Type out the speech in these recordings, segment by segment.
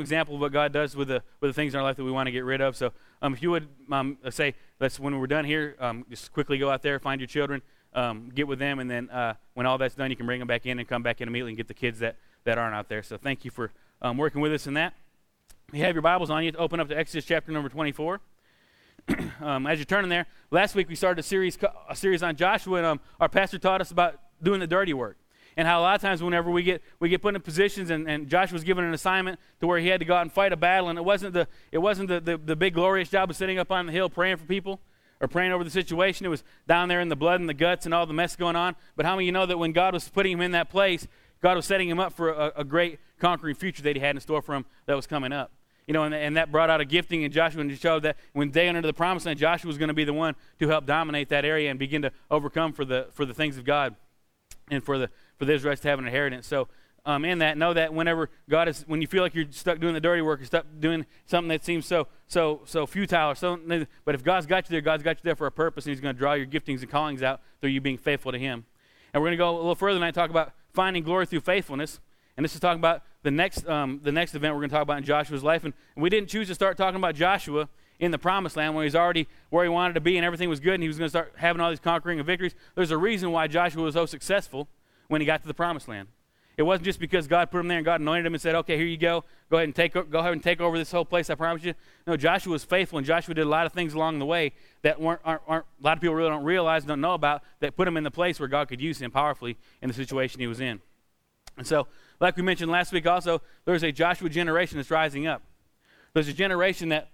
example of what God does with the with the things in our life that we want to get rid of. So, um, if you would um, say, let's when we're done here, um, just quickly go out there, find your children, um, get with them, and then uh, when all that's done, you can bring them back in and come back in immediately and get the kids that that aren't out there. So, thank you for um, working with us in that. If you have your Bibles on you, open up to Exodus chapter number 24. Um, as you're turning there, last week we started a series a series on Joshua, and our pastor taught us about doing the dirty work and how a lot of times whenever we get we get put in positions and, and Josh was given an assignment to where he had to go out and fight a battle and it wasn't the it wasn't the, the, the big glorious job of sitting up on the hill praying for people or praying over the situation. It was down there in the blood and the guts and all the mess going on. But how many you know that when God was putting him in that place, God was setting him up for a, a great conquering future that he had in store for him that was coming up. You know, and, and that brought out a gifting in Joshua and showed that when they entered the promised land, Joshua was going to be the one to help dominate that area and begin to overcome for the for the things of God and for the for the Israelites to have an inheritance. So, um, in that, know that whenever God is, when you feel like you're stuck doing the dirty work or stuck doing something that seems so, so, so futile or so, but if God's got you there, God's got you there for a purpose, and He's going to draw your giftings and callings out through you being faithful to Him. And we're going to go a little further tonight, talk about finding glory through faithfulness. And this is talking about the next, um, the next event we're going to talk about in Joshua's life. And, and we didn't choose to start talking about Joshua in the promised land when he's already where he wanted to be and everything was good and he was going to start having all these conquering and victories. There's a reason why Joshua was so successful when he got to the promised land. It wasn't just because God put him there and God anointed him and said, okay, here you go. Go ahead and take, go ahead and take over this whole place, I promise you. No, Joshua was faithful, and Joshua did a lot of things along the way that weren't, aren't, aren't, a lot of people really don't realize, don't know about, that put him in the place where God could use him powerfully in the situation he was in. And so, like we mentioned last week also, there's a Joshua generation that's rising up. There's a generation that,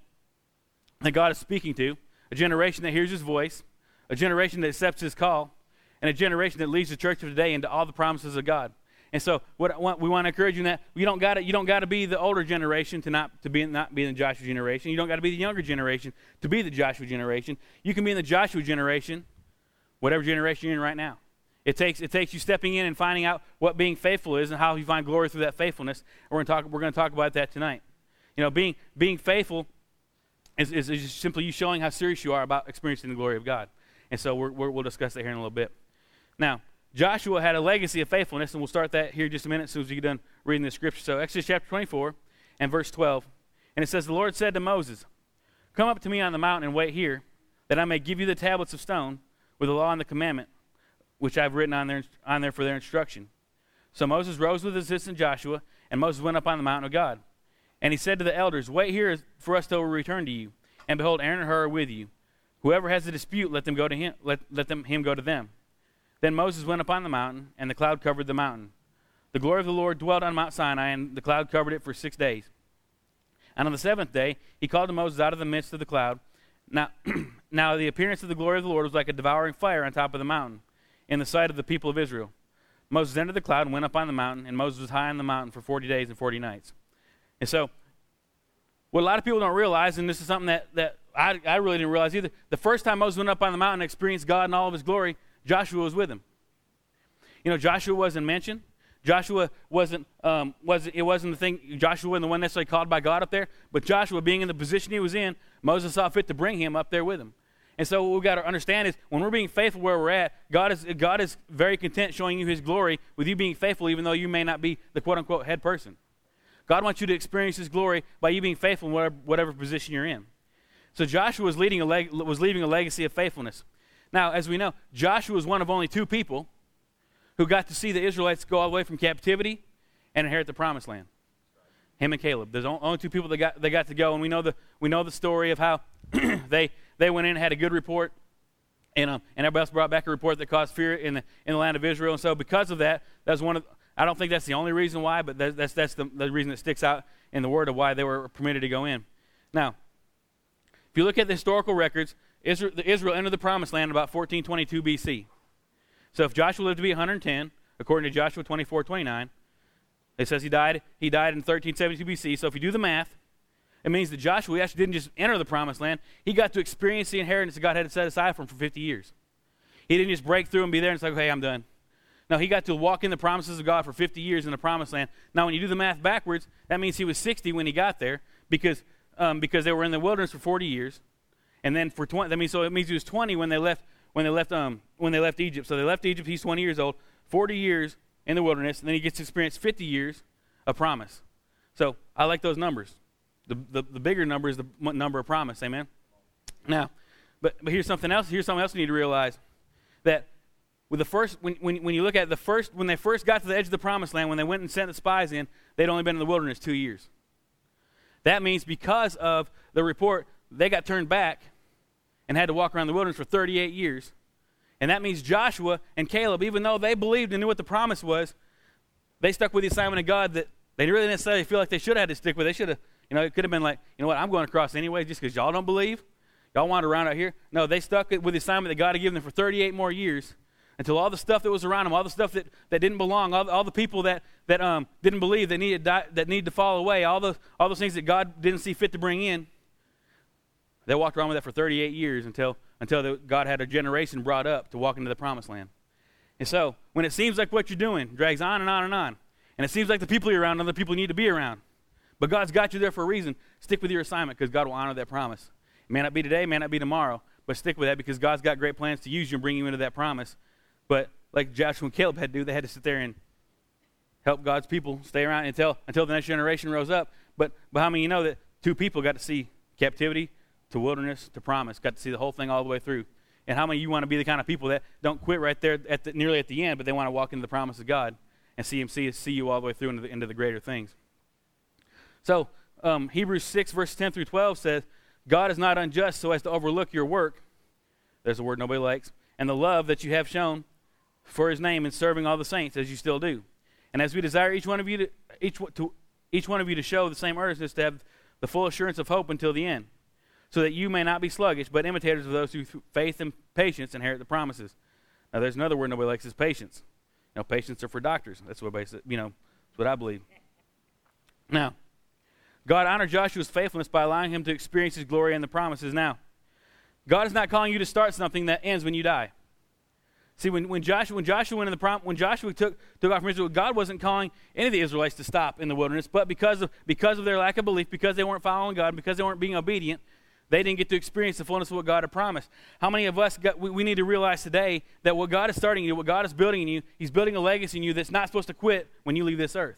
that God is speaking to, a generation that hears his voice, a generation that accepts his call, and a generation that leads the church of today into all the promises of God. And so, what want, we want to encourage you in that you don't got to you don't got to be the older generation to not to be not be in the Joshua generation. You don't got to be the younger generation to be the Joshua generation. You can be in the Joshua generation, whatever generation you're in right now. It takes it takes you stepping in and finding out what being faithful is and how you find glory through that faithfulness. We're going to talk we're to talk about that tonight. You know, being being faithful is, is, is simply you showing how serious you are about experiencing the glory of God. And so we will discuss that here in a little bit. Now, Joshua had a legacy of faithfulness, and we'll start that here just a minute as soon as we get done reading the scripture. So, Exodus chapter 24 and verse 12. And it says, The Lord said to Moses, Come up to me on the mountain and wait here, that I may give you the tablets of stone with the law and the commandment, which I've written on there, on there for their instruction. So Moses rose with his assistant Joshua, and Moses went up on the mountain of God. And he said to the elders, Wait here for us till we return to you. And behold, Aaron and Hur are with you. Whoever has a dispute, let them go to him. Let, let them, him go to them. Then Moses went up on the mountain, and the cloud covered the mountain. The glory of the Lord dwelt on Mount Sinai, and the cloud covered it for six days. And on the seventh day, he called to Moses out of the midst of the cloud. Now, now the appearance of the glory of the Lord was like a devouring fire on top of the mountain, in the sight of the people of Israel. Moses entered the cloud and went up on the mountain, and Moses was high on the mountain for 40 days and 40 nights. And so, what a lot of people don't realize, and this is something that, that I, I really didn't realize either, the first time Moses went up on the mountain and experienced God in all of his glory, Joshua was with him. You know, Joshua wasn't mentioned. Joshua wasn't, um, was, it wasn't the thing, Joshua wasn't the one necessarily called by God up there, but Joshua, being in the position he was in, Moses saw fit to bring him up there with him. And so what we've got to understand is when we're being faithful where we're at, God is, God is very content showing you his glory with you being faithful, even though you may not be the quote unquote head person. God wants you to experience his glory by you being faithful in whatever, whatever position you're in. So Joshua was, leading a leg, was leaving a legacy of faithfulness. Now, as we know, Joshua was one of only two people who got to see the Israelites go all the way from captivity and inherit the promised land. Him and Caleb. There's only two people that got, that got to go, and we know the, we know the story of how they, they went in and had a good report, and, um, and everybody else brought back a report that caused fear in the, in the land of Israel. And so, because of that, that's one of, I don't think that's the only reason why, but that's, that's, that's the, the reason that sticks out in the word of why they were permitted to go in. Now, if you look at the historical records, Israel, Israel entered the promised land about 1422 BC. So if Joshua lived to be 110, according to Joshua 24, 29, it says he died, he died in 1372 BC. So if you do the math, it means that Joshua actually didn't just enter the promised land, he got to experience the inheritance that God had set aside for him for 50 years. He didn't just break through and be there and say, okay, I'm done. No, he got to walk in the promises of God for 50 years in the promised land. Now, when you do the math backwards, that means he was 60 when he got there because, um, because they were in the wilderness for 40 years. And then for 20, that means, so it means he was 20 when they left, when they left, um, when they left Egypt. So they left Egypt, he's 20 years old, 40 years in the wilderness, and then he gets to experience 50 years of promise. So I like those numbers. The, the, the bigger number is the number of promise. Amen. Now, but, but here's something else. Here's something else you need to realize that with the first, when, when, when you look at the first, when they first got to the edge of the promised land, when they went and sent the spies in, they'd only been in the wilderness two years. That means because of the report, they got turned back and had to walk around the wilderness for 38 years. And that means Joshua and Caleb, even though they believed and knew what the promise was, they stuck with the assignment of God that they didn't really necessarily feel like they should have had to stick with. They should have, you know, it could have been like, you know what, I'm going across anyway just because y'all don't believe. Y'all wander around out here. No, they stuck with the assignment that God had given them for 38 more years until all the stuff that was around them, all the stuff that, that didn't belong, all, all the people that, that um, didn't believe that needed, that needed to fall away, all, the, all those things that God didn't see fit to bring in, they walked around with that for 38 years until, until the, God had a generation brought up to walk into the promised land. And so, when it seems like what you're doing drags on and on and on, and it seems like the people you're around are the people you need to be around, but God's got you there for a reason, stick with your assignment because God will honor that promise. It may not be today, may not be tomorrow, but stick with that because God's got great plans to use you and bring you into that promise. But like Joshua and Caleb had to do, they had to sit there and help God's people stay around until until the next generation rose up. But but how many you know that two people got to see captivity to wilderness to promise, got to see the whole thing all the way through? And how many you want to be the kind of people that don't quit right there at the, nearly at the end, but they want to walk into the promise of God and see Him see see you all the way through into the, into the greater things. So um, Hebrews six verse ten through twelve says, God is not unjust so as to overlook your work. There's a word nobody likes, and the love that you have shown for his name and serving all the saints as you still do. And as we desire each one of you to each to each one of you to show the same earnestness to have the full assurance of hope until the end, so that you may not be sluggish, but imitators of those who through faith and patience inherit the promises. Now, there's another word nobody likes is patience. You know, patience are for doctors. That's what basic, you know, that's what I believe. Now, God honored Joshua's faithfulness by allowing him to experience his glory and the promises. Now, God is not calling you to start something that ends when you die. See, when, when Joshua when Joshua went in the prom, when Joshua took, took off from Israel, God wasn't calling any of the Israelites to stop in the wilderness, but because of because of their lack of belief, because they weren't following God, because they weren't being obedient, they didn't get to experience the fullness of what God had promised. How many of us got, we, we need to realize today that what God is starting in you, what God is building in you, He's building a legacy in you that's not supposed to quit when you leave this earth.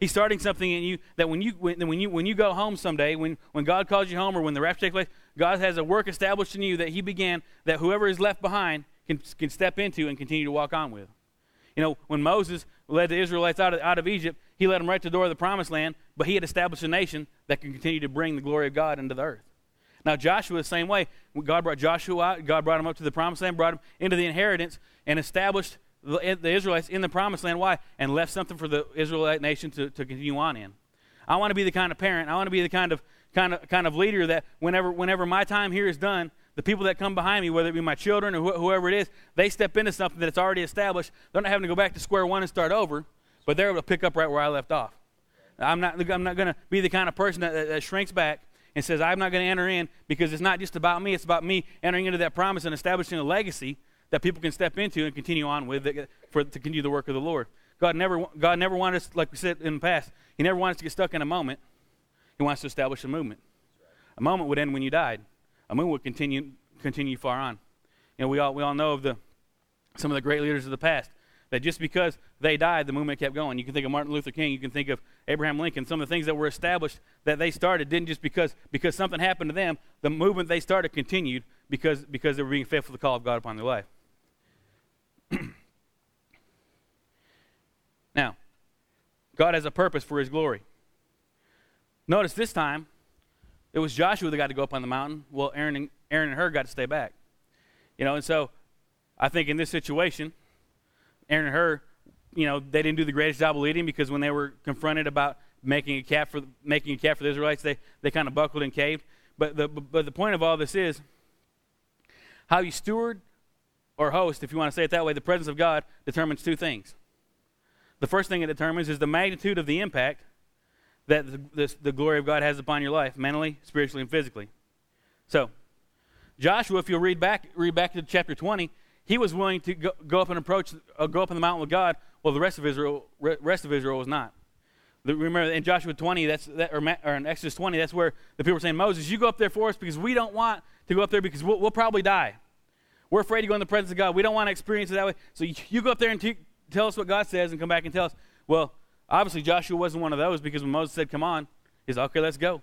He's starting something in you that when you when, when you when you go home someday, when when God calls you home or when the rapture takes place, God has a work established in you that He began that whoever is left behind can, can step into and continue to walk on with. You know, when Moses led the Israelites out of, out of Egypt, he led them right to the door of the promised land, but he had established a nation that can continue to bring the glory of God into the earth. Now, Joshua, the same way. God brought Joshua out, God brought him up to the promised land, brought him into the inheritance, and established the, the Israelites in the promised land. Why? And left something for the Israelite nation to, to continue on in. I want to be the kind of parent, I want to be the kind of, kind of, kind of leader that whenever, whenever my time here is done, the people that come behind me, whether it be my children or wh- whoever it is, they step into something that's already established. They're not having to go back to square one and start over, but they're able to pick up right where I left off. I'm not, I'm not going to be the kind of person that, that, that shrinks back and says, I'm not going to enter in because it's not just about me, it's about me entering into that promise and establishing a legacy that people can step into and continue on with for, to continue the work of the Lord. God never, God never wanted us, like we said in the past, He never wanted us to get stuck in a moment. He wants to establish a movement. A moment would end when you died a movement would continue continue far on. You know, we all we all know of the some of the great leaders of the past that just because they died, the movement kept going. You can think of Martin Luther King, you can think of Abraham Lincoln. Some of the things that were established that they started didn't just because because something happened to them. The movement they started continued because because they were being faithful to the call of God upon their life. now, God has a purpose for His glory. Notice this time it was Joshua that got to go up on the mountain. Well, Aaron and, Aaron and Hur got to stay back. You know, and so I think in this situation, Aaron and Hur, you know, they didn't do the greatest job of leading because when they were confronted about making a calf for making a calf for the Israelites, they, they kind of buckled and caved. But the but the point of all this is how you steward or host, if you want to say it that way, the presence of God determines two things. The first thing it determines is the magnitude of the impact that the, the glory of God has upon your life, mentally, spiritually, and physically. So, Joshua, if you'll read back, read back to chapter 20, he was willing to go, go up and approach, uh, go up on the mountain with God, while the rest of Israel, rest of Israel was not. The, remember in Joshua 20, that's that, or, or, in Exodus 20, that's where the people were saying, Moses, you go up there for us because we don't want to go up there because we'll, we'll probably die. We're afraid to go in the presence of God. We don't want to experience it that way. So you, you go up there and t- tell us what God says and come back and tell us. Well, obviously Joshua wasn't one of those because when Moses said, Come on, he's Okay, let's go.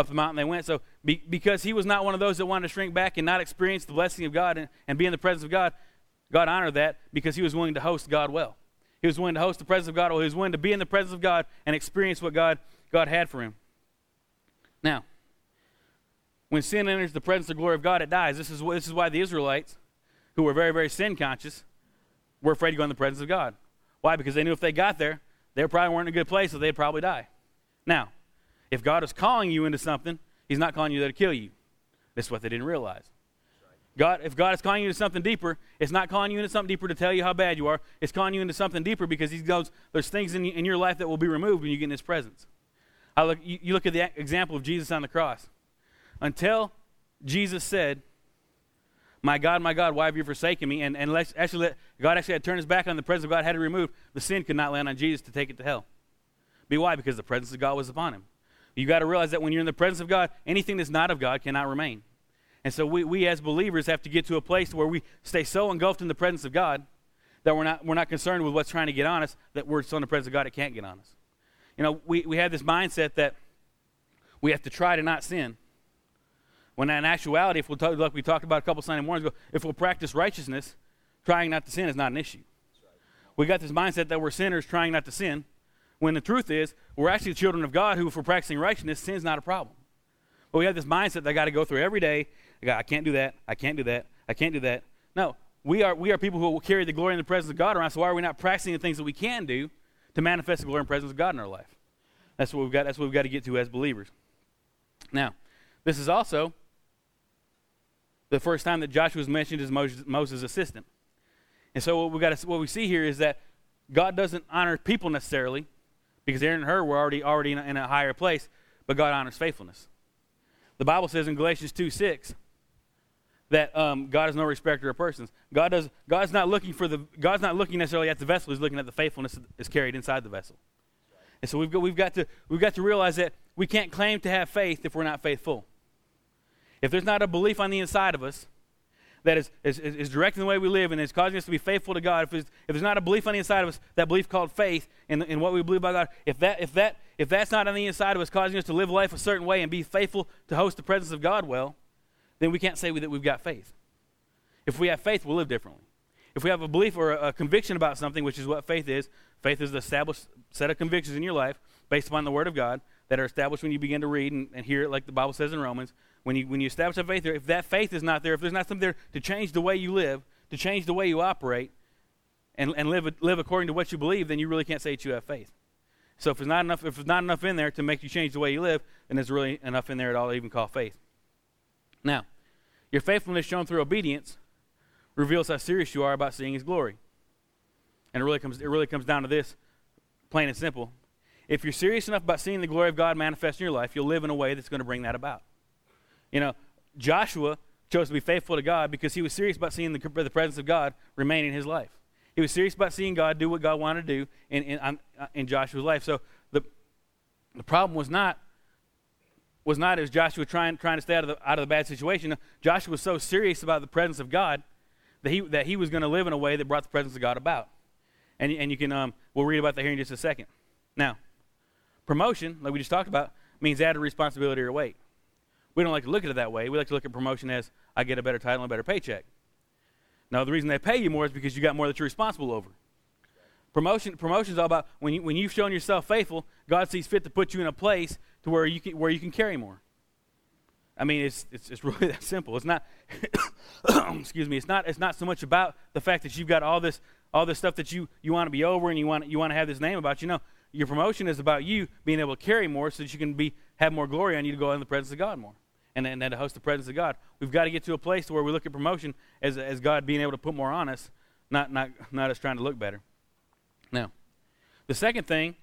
Up the mountain they went. So be, because he was not one of those that wanted to shrink back and not experience the blessing of God and, and be in the presence of God, God honored that because he was willing to host God well. He was willing to host the presence of God well. He was willing to be in the presence of God and experience what God, God had for him. Now, when sin enters the presence of glory of God, it dies. This is, this is why the Israelites, who were very, very sin conscious, were afraid to go in the presence of God. Why? Because they knew if they got there, they probably weren't in a good place, so they'd probably die. Now, if God is calling you into something, He's not calling you there to kill you. That's what they didn't realize. God, if God is calling you into something deeper, it's not calling you into something deeper to tell you how bad you are. It's calling you into something deeper because He knows there's things in, in your life that will be removed when you get in His presence. I look, you, you look at the example of Jesus on the cross. Until Jesus said, my God, my God, why have you forsaken me? And, and actually, God actually had turned his back on the presence of God, had to remove. The sin could not land on Jesus to take it to hell. Be why? Because the presence of God was upon him. You got to realize that when you're in the presence of God, anything that's not of God cannot remain. And so we, we as believers have to get to a place where we stay so engulfed in the presence of God that we're not, we're not concerned with what's trying to get on us, that we're so in the presence of God it can't get on us. You know, we, we have this mindset that we have to try to not sin. When in actuality, if we'll talk, like we talked about a couple Sunday mornings ago, if we'll practice righteousness, trying not to sin is not an issue. We got this mindset that we're sinners trying not to sin, when the truth is, we're actually the children of God who, if we're practicing righteousness, sin's not a problem. But we have this mindset that I got to go through every day. I can't do that. I can't do that. I can't do that. No, we are, we are people who will carry the glory and the presence of God around, so why are we not practicing the things that we can do to manifest the glory and presence of God in our life? That's what we've got, that's what we've got to get to as believers. Now, this is also the first time that Joshua is mentioned as Moses', Moses' assistant. And so what we got what we see here is that God doesn't honor people necessarily, because Aaron and Hur were already already in a, in a higher place, but God honors faithfulness. The Bible says in Galatians 2 6 that um, God is no respecter of persons. God does God's not looking for the God's not looking necessarily at the vessel, he's looking at the faithfulness that is carried inside the vessel. And so we've got, we've got to we've got to realize that we can't claim to have faith if we're not faithful. If there's not a belief on the inside of us that is, is, is directing the way we live and is causing us to be faithful to God, if, if there's not a belief on the inside of us, that belief called faith in, in what we believe about God, if, that, if, that, if that's not on the inside of us, causing us to live life a certain way and be faithful to host the presence of God well, then we can't say that we've got faith. If we have faith, we'll live differently. If we have a belief or a, a conviction about something, which is what faith is, faith is the established set of convictions in your life based upon the Word of God that are established when you begin to read and, and hear it, like the Bible says in Romans when you, when you establish a faith there, if that faith is not there, if there's not something there to change the way you live, to change the way you operate, and, and live, live according to what you believe, then you really can't say that you have faith. So if there's not enough, if there's not enough in there to make you change the way you live, then there's really enough in there at all to even call faith. Now, your faithfulness shown through obedience reveals how serious you are about seeing His glory. And it really comes, it really comes down to this, plain and simple. If you're serious enough about seeing the glory of God manifest in your life, you'll live in a way that's going to bring that about. You know, Joshua chose to be faithful to God because he was serious about seeing the, the presence of God remain in his life. He was serious about seeing God do what God wanted to do in, in, uh, in Joshua's life. So the, the problem was not was not as Joshua trying, trying to stay out of, the, out of the bad situation. Joshua was so serious about the presence of God that he, that he was going to live in a way that brought the presence of God about. And, and you can, um, we'll read about that here in just a second. Now, promotion, like we just talked about, means added responsibility or weight. We don't like to look at it that way. We like to look at promotion as I get a better title and a better paycheck. Now, the reason they pay you more is because you got more that you're responsible over. Promotion promotion is all about when you when you've shown yourself faithful, God sees fit to put you in a place to where you can where you can carry more. I mean, it's it's, it's really that simple. It's not excuse me, it's not it's not so much about the fact that you've got all this all this stuff that you you want to be over and you want you want to have this name about you. know, your promotion is about you being able to carry more so that you can be have more glory on you to go in the presence of God more and, and, to host the presence of God. We've got to get to a place where we look at promotion as, as God being able to put more on us, not, not, not us trying to look better. Now, the second thing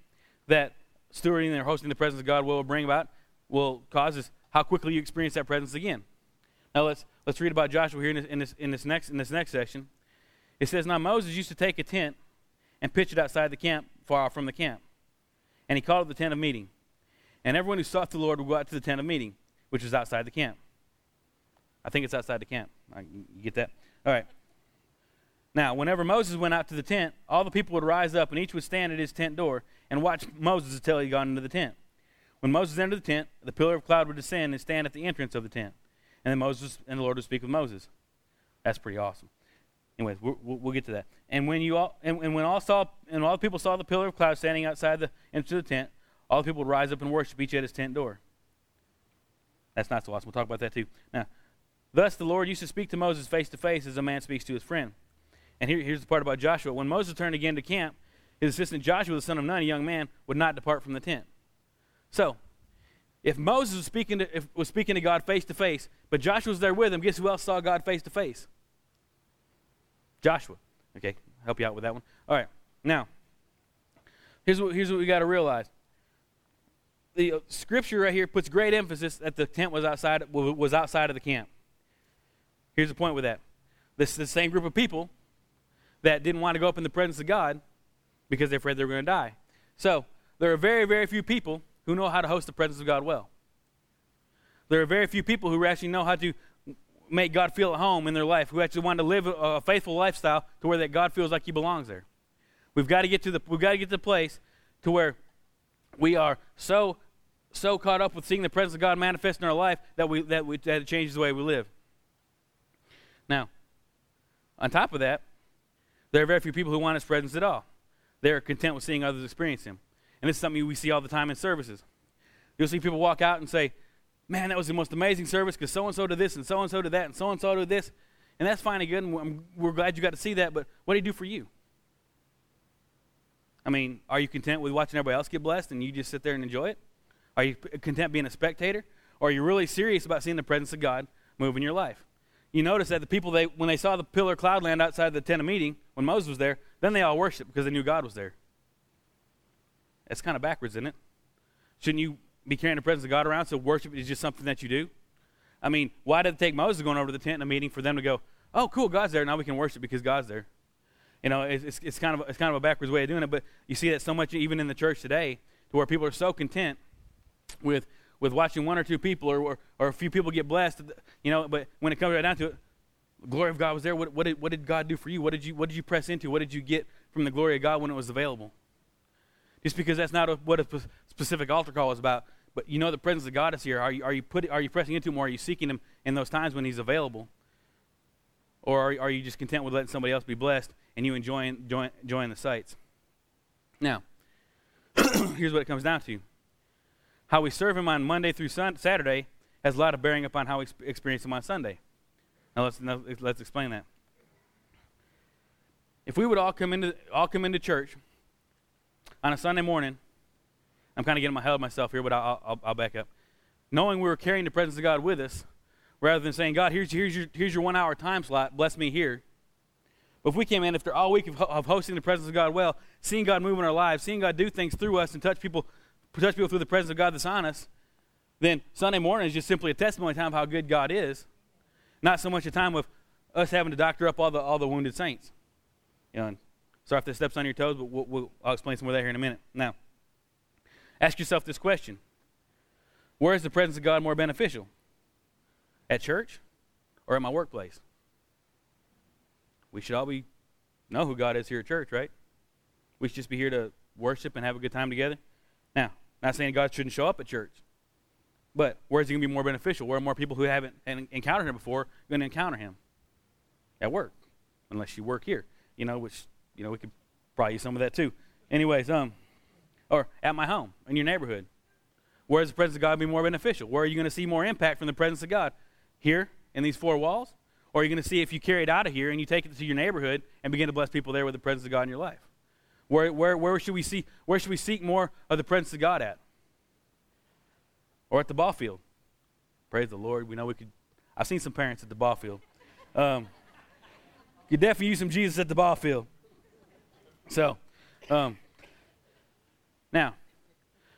that stewarding and hosting the presence of God will bring about will cause is how quickly you experience that presence again. Now let's let's read about Joshua here in this, in this, in this next in this next section. It says, "Now Moses used to take a tent and pitch it outside the camp, far from the camp, and he called it the tent of meeting. And everyone who sought the Lord would go out to the tent of meeting." which is outside the camp. I think it's outside the camp. You get that? All right. Now, whenever Moses went out to the tent, all the people would rise up, and each would stand at his tent door, and watch Moses until he got into the tent. When Moses entered the tent, the pillar of cloud would descend and stand at the entrance of the tent. And then Moses and the Lord would speak with Moses. That's pretty awesome. Anyways, we'll, we'll get to that. And when you all and, and, when all saw and all the people saw the pillar of cloud standing outside the entrance the tent, all the people would rise up and worship each at his tent door. That's not so awesome. We'll talk about that too. Now, thus the Lord used to speak to Moses face to face as a man speaks to his friend. And here, here's the part about Joshua. When Moses turned again to camp, his assistant Joshua, the son of Nun, a young man, would not depart from the tent. So, if Moses was speaking to, if, was speaking to God face to face, but Joshua was there with him, guess who else saw God face to face? Joshua. Okay, help you out with that one. All right, now, here's what, here's what we got to realize. The uh, scripture right here puts great emphasis that the tent was outside, was outside of the camp. Here's the point with that. This is the same group of people that didn't want to go up in the presence of God because they're afraid they were going to die. So, there are very, very few people who know how to host the presence of God well. There are very few people who actually know how to make God feel at home in their life, who actually want to live a, faithful lifestyle to where that God feels like He belongs there. We've got to get to the we've got to get to the place to where we are so so caught up with seeing the presence of God manifest in our life that we that we that it changes the way we live. Now, on top of that, there are very few people who want His presence at all. They are content with seeing others experience Him, and this is something we see all the time in services. You'll see people walk out and say, man, that was the most amazing service because so and so did this and so and so did that and so and so did this. And that's fine and good, and we're glad you got to see that, but what did he do for you? I mean, are you content with watching everybody else get blessed and you just sit there and enjoy it? Are you content being a spectator? Or are you really serious about seeing the presence of God move in your life? You notice that the people, they, when they saw the pillar cloud land outside the tent of meeting, when Moses was there, then they all worshiped because they knew God was there. That's kind of backwards, isn't it? Shouldn't you be carrying the presence of God around, so worship is just something that you do? I mean, why did it take Moses going over to the tent in a meeting for them to go, oh, cool, God's there, now we can worship because God's there? You know, it's, it's, kind of, it's kind of a backwards way of doing it, but you see that so much even in the church today to where people are so content with, with watching one or two people or, or, or a few people get blessed, you know, but when it comes right down to it, the glory of God was there. What, what, did, what did God do for you? What did you, what did you press into? What did you get from the glory of God when it was available? Just because that's not a, what a specific altar call is about but you know the presence of God is here. Are you, are you, put, are you pressing into Him or are you seeking Him in those times when He's available? Or are, are you just content with letting somebody else be blessed and you enjoying, enjoying, enjoying the sights? Now, here's what it comes down to. How we serve Him on Monday through sun, Saturday has a lot of bearing upon how we experience Him on Sunday. Now let's, now let's explain that. If we would all come into, all come into church on a Sunday morning I'm kind of getting ahead of myself here, but I'll, I'll, I'll, back up. Knowing we were carrying the presence of God with us, rather than saying, God, here's, here's, your, here's your one hour time slot, bless me here. But if we came in after all week of, of hosting the presence of God well, seeing God move in our lives, seeing God do things through us and touch people, touch people through the presence of God that's on us, then Sunday morning is just simply a testimony time of how good God is, not so much a time of us having to doctor up all the, all the wounded saints. You know, sorry if this steps on your toes, but we'll, we'll, I'll explain some more of that here in a minute. Now, Ask yourself this question Where is the presence of God more beneficial? At church or at my workplace? We should all be know who God is here at church, right? We should just be here to worship and have a good time together. Now, not saying God shouldn't show up at church, but where is he going to be more beneficial? Where are more people who haven't encountered him before going to encounter him? At work, unless you work here, you know, which you know we could probably use some of that too. Anyways, um, or at my home, in your neighborhood? Where is the presence of God be more beneficial? Where are you going to see more impact from the presence of God? Here, in these four walls? Or are you going to see if you carry it out of here and you take it to your neighborhood and begin to bless people there with the presence of God in your life? Where, where, where, should we see, where should we seek more of the presence of God at? Or at the ball field? Praise the Lord. We know we could. I've seen some parents at the ball field. Um, you definitely use some Jesus at the ball field. So, um, now,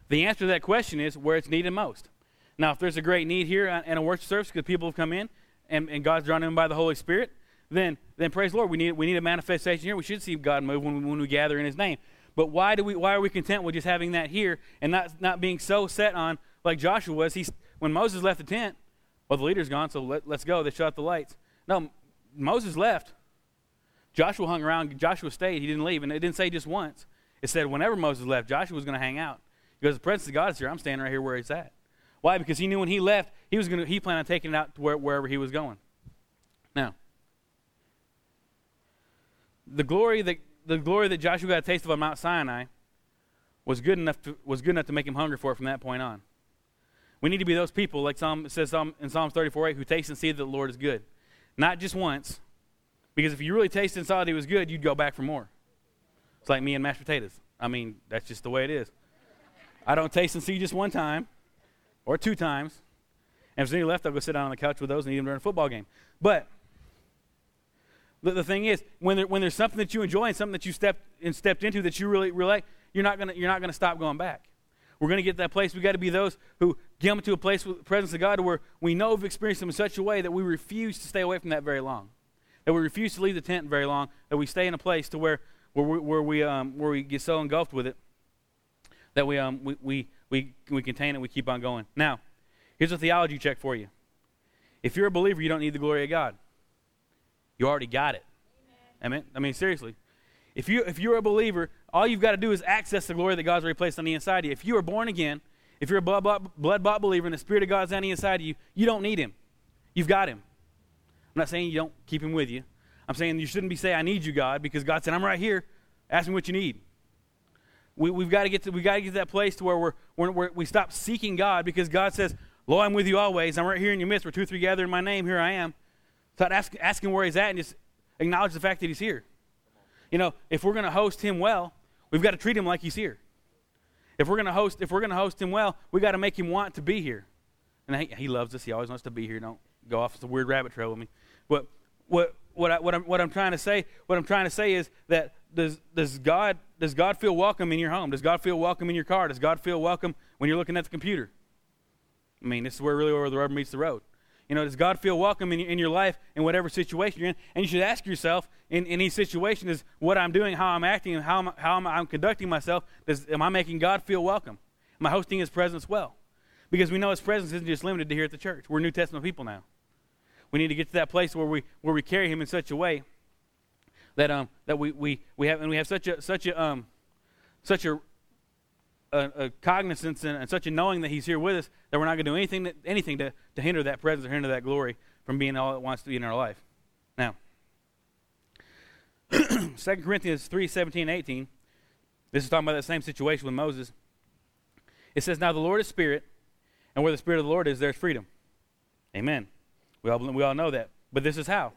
the answer to that question is where it's needed most. Now, if there's a great need here in a worship service because people have come in and, and God's drawn in by the Holy Spirit, then, then praise the Lord. We need, we need a manifestation here. We should see God move when, we, when we gather in His name. But why, do we, why are we content with just having that here and not, not being so set on, like Joshua was? He's, when Moses left the tent, well, the leader's gone, so let, let's go. They shut out the lights. No, Moses left. Joshua hung around. Joshua stayed. He didn't leave. And it didn't say just once. It said whenever Moses left, Joshua was going to hang out. Because the presence of God is here. I'm standing right here where he's at. Why? Because he knew when he left, he was going to he planned on taking it out to where, wherever he was going. Now, the glory that the glory that Joshua got a taste of on Mount Sinai was good enough to, was good enough to make him hungry for it from that point on. We need to be those people, like Psalm it says in Psalms 34 8, who taste and see that the Lord is good. Not just once, because if you really tasted and saw that he was good, you'd go back for more. It's like me and mashed potatoes. I mean, that's just the way it is. I don't taste and see just one time or two times. And if there's any left, I'll go sit down on the couch with those and eat them during a football game. But the, the thing is, when, there, when there's something that you enjoy and something that you stepped and stepped into that you really relate, you're not not gonna stop going back. We're gonna get to that place. We got to be those who come to a place with the presence of God where we know we've experienced Him in such a way that we refuse to stay away from that very long, that we refuse to leave the tent very long, that we stay in a place to where where we, where we um, where we get so engulfed with it that we um we, we we we contain it. We keep on going. Now, here's a theology check for you. If you're a believer, you don't need the glory of God. You already got it. Amen. I mean, seriously. If you if you're a believer, all you've got to do is access the glory that God's already placed on the inside of you. If you are born again, if you're a blood bought, blood bought believer and the Spirit of God's on the inside of you, you don't need Him. You've got Him. I'm not saying you don't keep Him with you. I'm saying you shouldn't be saying, "I need you, God," because God said, "I'm right here. Ask me what you need." We, have got to get to we've got to get to that place to where we're, we're, we're, we stop seeking God because God says, "Lo, I'm with you always. I'm right here in your midst. Where two, three gather in my name, here I am." Start ask, asking where He's at and just acknowledge the fact that He's here. You know, if we're going to host Him well, we've got to treat Him like He's here. If we're going to host, if we're going to host Him well, we got to make Him want to be here. And he, he, loves us. He always wants to be here. Don't go off the weird rabbit trail with me. But what what I, what I'm what I'm trying to say what I'm trying to say is that does does God does God feel welcome in your home? Does God feel welcome in your car? Does God feel welcome when you're looking at the computer? I mean, this is where really where the rubber meets the road. You know, does God feel welcome in, in your life in whatever situation you're in? And you should ask yourself in, in each situation is what I'm doing, how I'm acting, and how, I'm, how I'm, I'm conducting myself. Does, am I making God feel welcome? Am I hosting His presence well? Because we know His presence isn't just limited to here at the church. We're New Testament people now. We need to get to that place where we, where we carry Him in such a way that, um, that we, we, we have, and we have such a, such a, um, such a a, a cognizance and, and, such a knowing that He's here with us that we're not going to do anything, that, anything to, to hinder that presence or hinder that glory from being all it wants to be in our life. Now, 2 Corinthians 3 17 18, this is talking about that same situation with Moses. It says, Now the Lord is Spirit, and where the Spirit of the Lord is, there's freedom. Amen. We all, we all know that. But this is how.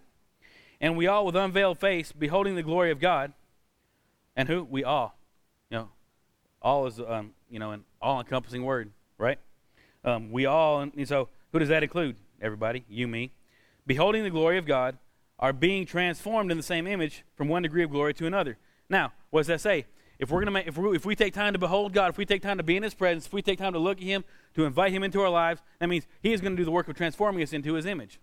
And we all, with unveiled face, beholding the glory of God, and who? We all. You know, all is, um, you know, an all-encompassing word, right? Um, we all, and so who does that include? Everybody, you, me. Beholding the glory of God, are being transformed in the same image from one degree of glory to another. Now, what does that say? If we're gonna make, if, we if we take time to behold God, if we take time to be in His presence, if we take time to look at Him, to invite Him into our lives, that means He is going to do the work of transforming us into His image.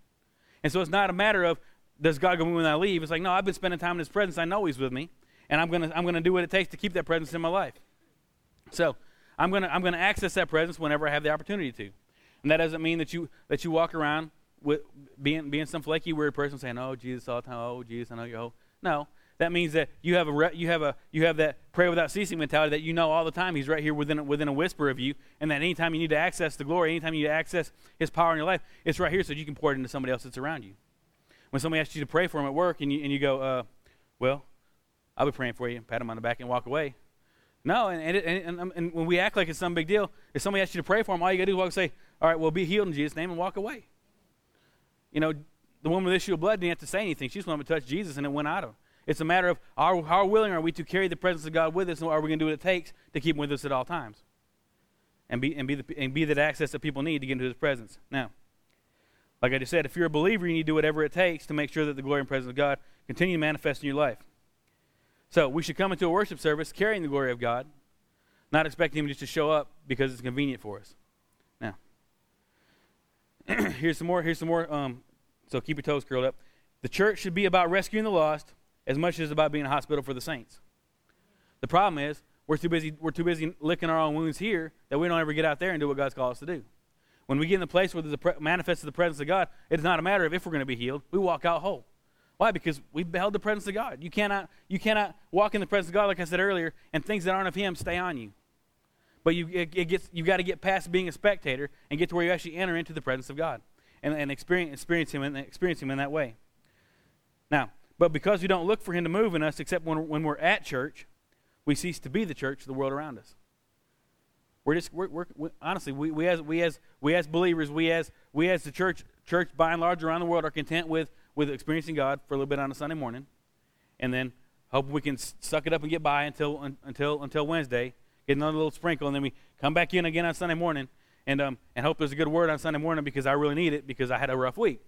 And so it's not a matter of does God go when I leave? It's like no, I've been spending time in His presence. I know He's with me, and I'm gonna I'm gonna do what it takes to keep that presence in my life. So I'm to I'm to access that presence whenever I have the opportunity to. And that doesn't mean that you that you walk around with being being some flaky weird person saying, "Oh Jesus all the time, oh Jesus, I know you." Oh no, that means that you have a you have a you have that pray without ceasing mentality that you know all the time He's right here within within a whisper of you, and that anytime you need to access the glory, anytime you need to access His power in your life, it's right here so you can pour it into somebody else that's around you. When somebody asks you to pray for them at work, and you and you go, uh, "Well, I'll be praying for you," pat them on the back and walk away. No, and, and, and, um, and, when we act like it's some big deal, if somebody asks you to pray for them, all you got to do is walk and say, All right, well, be healed in Jesus' name and walk away. You know, the woman with the issue of blood didn't have to say anything. She just wanted to touch Jesus and it went out of her. It's a matter of how, willing are we to carry the presence of God with us and are we going to do what it takes to keep him with us at all times? And be, and, be the, and be that access that people need to get into his presence. Now, like I just said, if you're a believer, you need to do whatever it takes to make sure that the glory and presence of God continue to manifest in your life. So we should come into a worship service carrying the glory of God, not expecting Him just to show up because it's convenient for us. Now, here's some more. Here's some more. Um, so keep your toes curled up. The church should be about rescuing the lost as much as about being a hospital for the saints. The problem is we're too busy. We're too busy licking our own wounds here that we don't ever get out there and do what God's called us to do. When we get in the place where there's a manifest of the presence of God, it's not a matter of if we're going to be healed. We walk out whole. Why? Because we've beheld the presence of God. You cannot, you cannot walk in the presence of God, like I said earlier, and things that aren't of Him stay on you. But you, it, it gets, you've got to get past being a spectator and get to where you actually enter into the presence of God and, and experience, experience, him in, experience Him in that way. Now, but because we don't look for Him to move in us except when, when we're at church, we cease to be the church to the world around us. We're just, we're, we're, we, honestly, we, we, as, we, as, we as believers, we as, we as the church, church by and large around the world are content with, with experiencing God for a little bit on a Sunday morning and then hope we can suck it up and get by until, until, until Wednesday get another little sprinkle, and then we come back in again on Sunday morning and, um, and hope there's a good word on Sunday morning because I really need it because I had a rough week.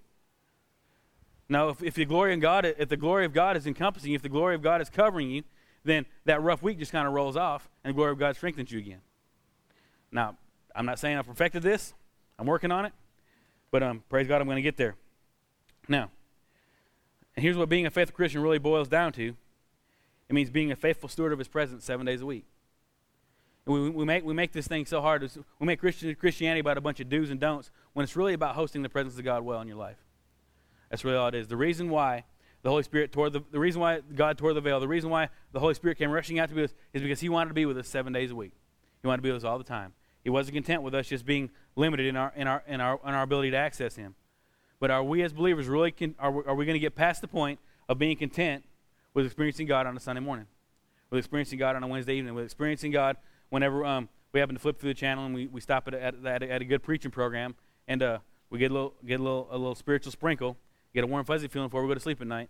Now, if, if the glory in God, if the glory of God is encompassing you, if the glory of God is covering you, then that rough week just kind of rolls off, and the glory of God strengthens you again. Now, I'm not saying I've perfected this. I'm working on it, but um, praise God, I'm going to get there. Now, here's what being a faithful Christian really boils down to. It means being a faithful steward of His presence seven days a week. We, we, make, we make this thing so hard. We make Christian, Christianity about a bunch of do's and don'ts when it's really about hosting the presence of God well in your life. That's really all it is. The reason why the Holy Spirit tore the, the reason why God tore the veil, the reason why the Holy Spirit came rushing out to be with us is because He wanted to be with us seven days a week. He wanted to be with us all the time. He wasn't content with us just being limited in our, in our, in our, in our ability to access Him. But are we as believers really, con- are we, are we going to get past the point of being content with experiencing God on a Sunday morning? With experiencing God on a Wednesday evening? With experiencing God whenever um, we happen to flip through the channel and we, we stop at, at, at, a, at a good preaching program and uh, we get a little get a little a little spiritual sprinkle, get a warm fuzzy feeling before we go to sleep at night.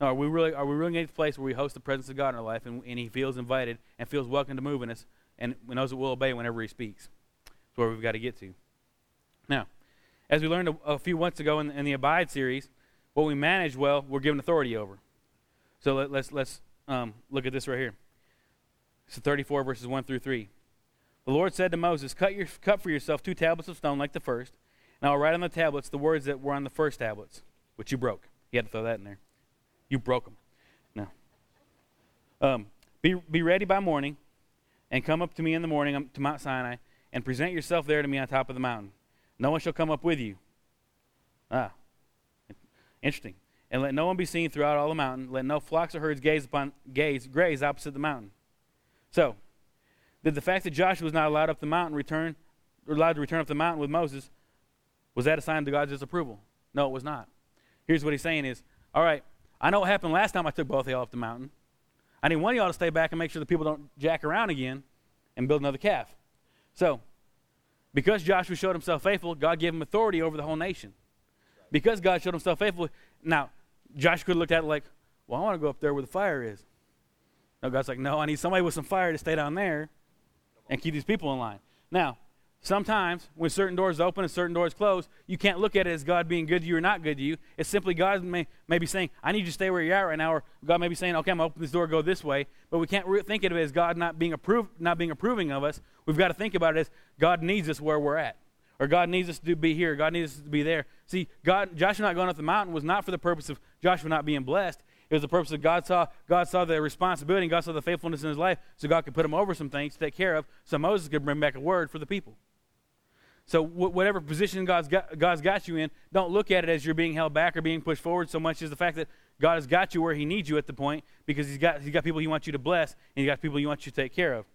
No, are we really are we really getting the place where we host the presence of God in our life and, and He feels invited and feels welcome to move in us and knows that we'll obey whenever He speaks? That's where we've got to get to. Now, as we learned a, a few months ago in, in, the Abide series, what we manage well, we're given authority over. So let, us let's, let's um, look at this right here. It's 34 verses 1 through 3. The Lord said to Moses, cut, your, cut for yourself two tablets of stone like the first, and I will write on the tablets the words that were on the first tablets, which you broke. You had to throw that in there. You broke them. No. Um, be, be ready by morning, and come up to me in the morning um, to Mount Sinai, and present yourself there to me on top of the mountain. No one shall come up with you. Ah, interesting. And let no one be seen throughout all the mountain. Let no flocks or herds gaze upon gaze graze opposite the mountain. So, did the fact that Joshua was not allowed up the mountain return, allowed to return up the mountain with Moses, was that a sign of God's disapproval? No, it was not. Here's what he's saying is, all right, I know what happened last time I took both of y'all up the mountain. I need one of y'all to stay back and make sure the people don't jack around again and build another calf. So, because Joshua showed himself faithful, God gave him authority over the whole nation. Because God showed himself faithful, now, Joshua could have looked at it like, well, I want to go up there where the fire is. No, God's like, no, I need somebody with some fire to stay down there and keep these people in line. Now, sometimes when certain doors open and certain doors close, you can't look at it as God being good to you or not good to you. It's simply God may, may be saying, I need you to stay where you're at right now, or God may be saying, okay, I'm going to open this door, go this way. But we can't re- think of it as God not being, approved, not being approving of us. We've got to think about it as God needs us where we're at. Or God needs us to be here. God needs us to be there. See, God, Joshua not going up the mountain was not for the purpose of Joshua not being blessed. It was the purpose of God saw God saw the responsibility and God saw the faithfulness in his life, so God could put him over some things to take care of, so Moses could bring back a word for the people. So whatever position God's got, God's got you in, don't look at it as you're being held back or being pushed forward so much as the fact that God has got you where He needs you at the point because He's got He's got people He wants you to bless and He's got people He wants you to take care of.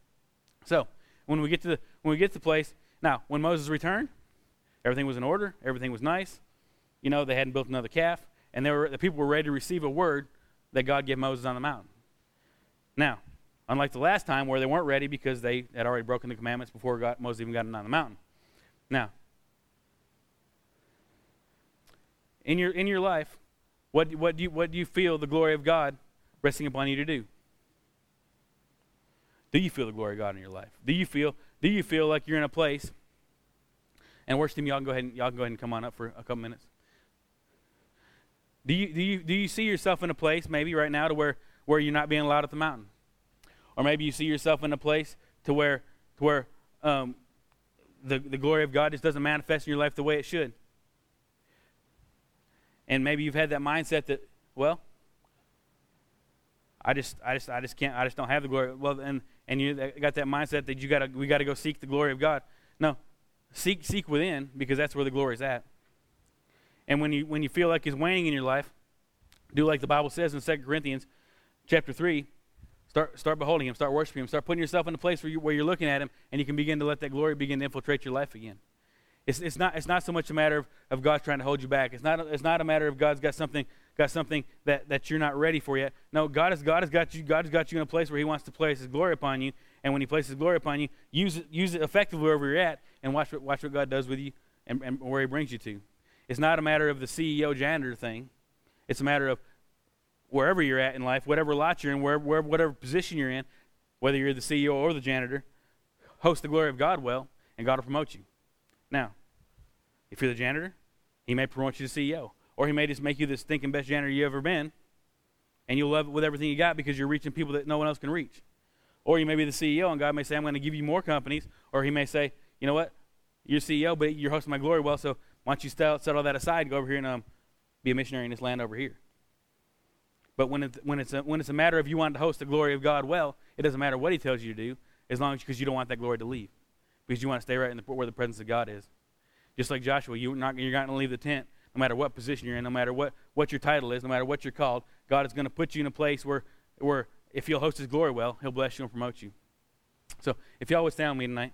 So when we get to the when we get to the place now when Moses returned, everything was in order, everything was nice. You know they hadn't built another calf, and they were the people were ready to receive a word that God gave Moses on the mountain. Now, unlike the last time where they weren't ready because they had already broken the commandments before God, Moses even got on the mountain. Now, in your, in your life, what, what, do you, what do you feel the glory of God resting upon you to do? Do you feel the glory of God in your life? Do you feel, do you feel like you're in a place? And worship team, y'all can go ahead and y'all can go ahead and come on up for a couple minutes. Do you, do you, do you see yourself in a place maybe right now to where, where you're not being allowed at the mountain? Or maybe you see yourself in a place to where, to where um, the, the glory of God just doesn't manifest in your life the way it should. And maybe you've had that mindset that, well, I just, I just, I just can't, I just don't have the glory. Well, and and you got that mindset that you got to, we got to go seek the glory of God. No, seek, seek within because that's where the glory is at. And when you, when you feel like it's waning in your life, do like the Bible says in 2 Corinthians chapter 3. Start, start beholding Him, start worshiping Him, start putting yourself in a place where, you, where you're looking at Him, and you can begin to let that glory begin to infiltrate your life again. It's, it's, not, it's not so much a matter of, of God trying to hold you back. It's not, it's not a matter of God's got something, got something that, that you're not ready for yet. No, God has, God, has got you, God has got you in a place where He wants to place His glory upon you. And when He places his glory upon you, use it, use it effectively wherever you're at and watch what, watch what God does with you and, and where He brings you to. It's not a matter of the CEO janitor thing. It's a matter of wherever you're at in life, whatever lot you're in, wherever, wherever, whatever position you're in, whether you're the CEO or the janitor, host the glory of God well, and God will promote you. Now, if you're the janitor, he may promote you to CEO. Or he may just make you the stinking best janitor you ever been, and you'll love it with everything you got because you're reaching people that no one else can reach. Or you may be the CEO, and God may say, I'm going to give you more companies. Or he may say, you know what? You're CEO, but you're hosting my glory well, so why don't you set all that aside, go over here and um, be a missionary in this land over here. But when, it, when, it's a, when it's a matter of you wanting to host the glory of God well, it doesn't matter what he tells you to do, as long as because you don't want that glory to leave. Because you want to stay right in the, where the presence of God is. Just like Joshua, you're not, you're not going to leave the tent no matter what position you're in, no matter what, what your title is, no matter what you're called. God is going to put you in a place where, where if you'll host his glory well, he'll bless you and promote you. So if y'all would stand with me tonight.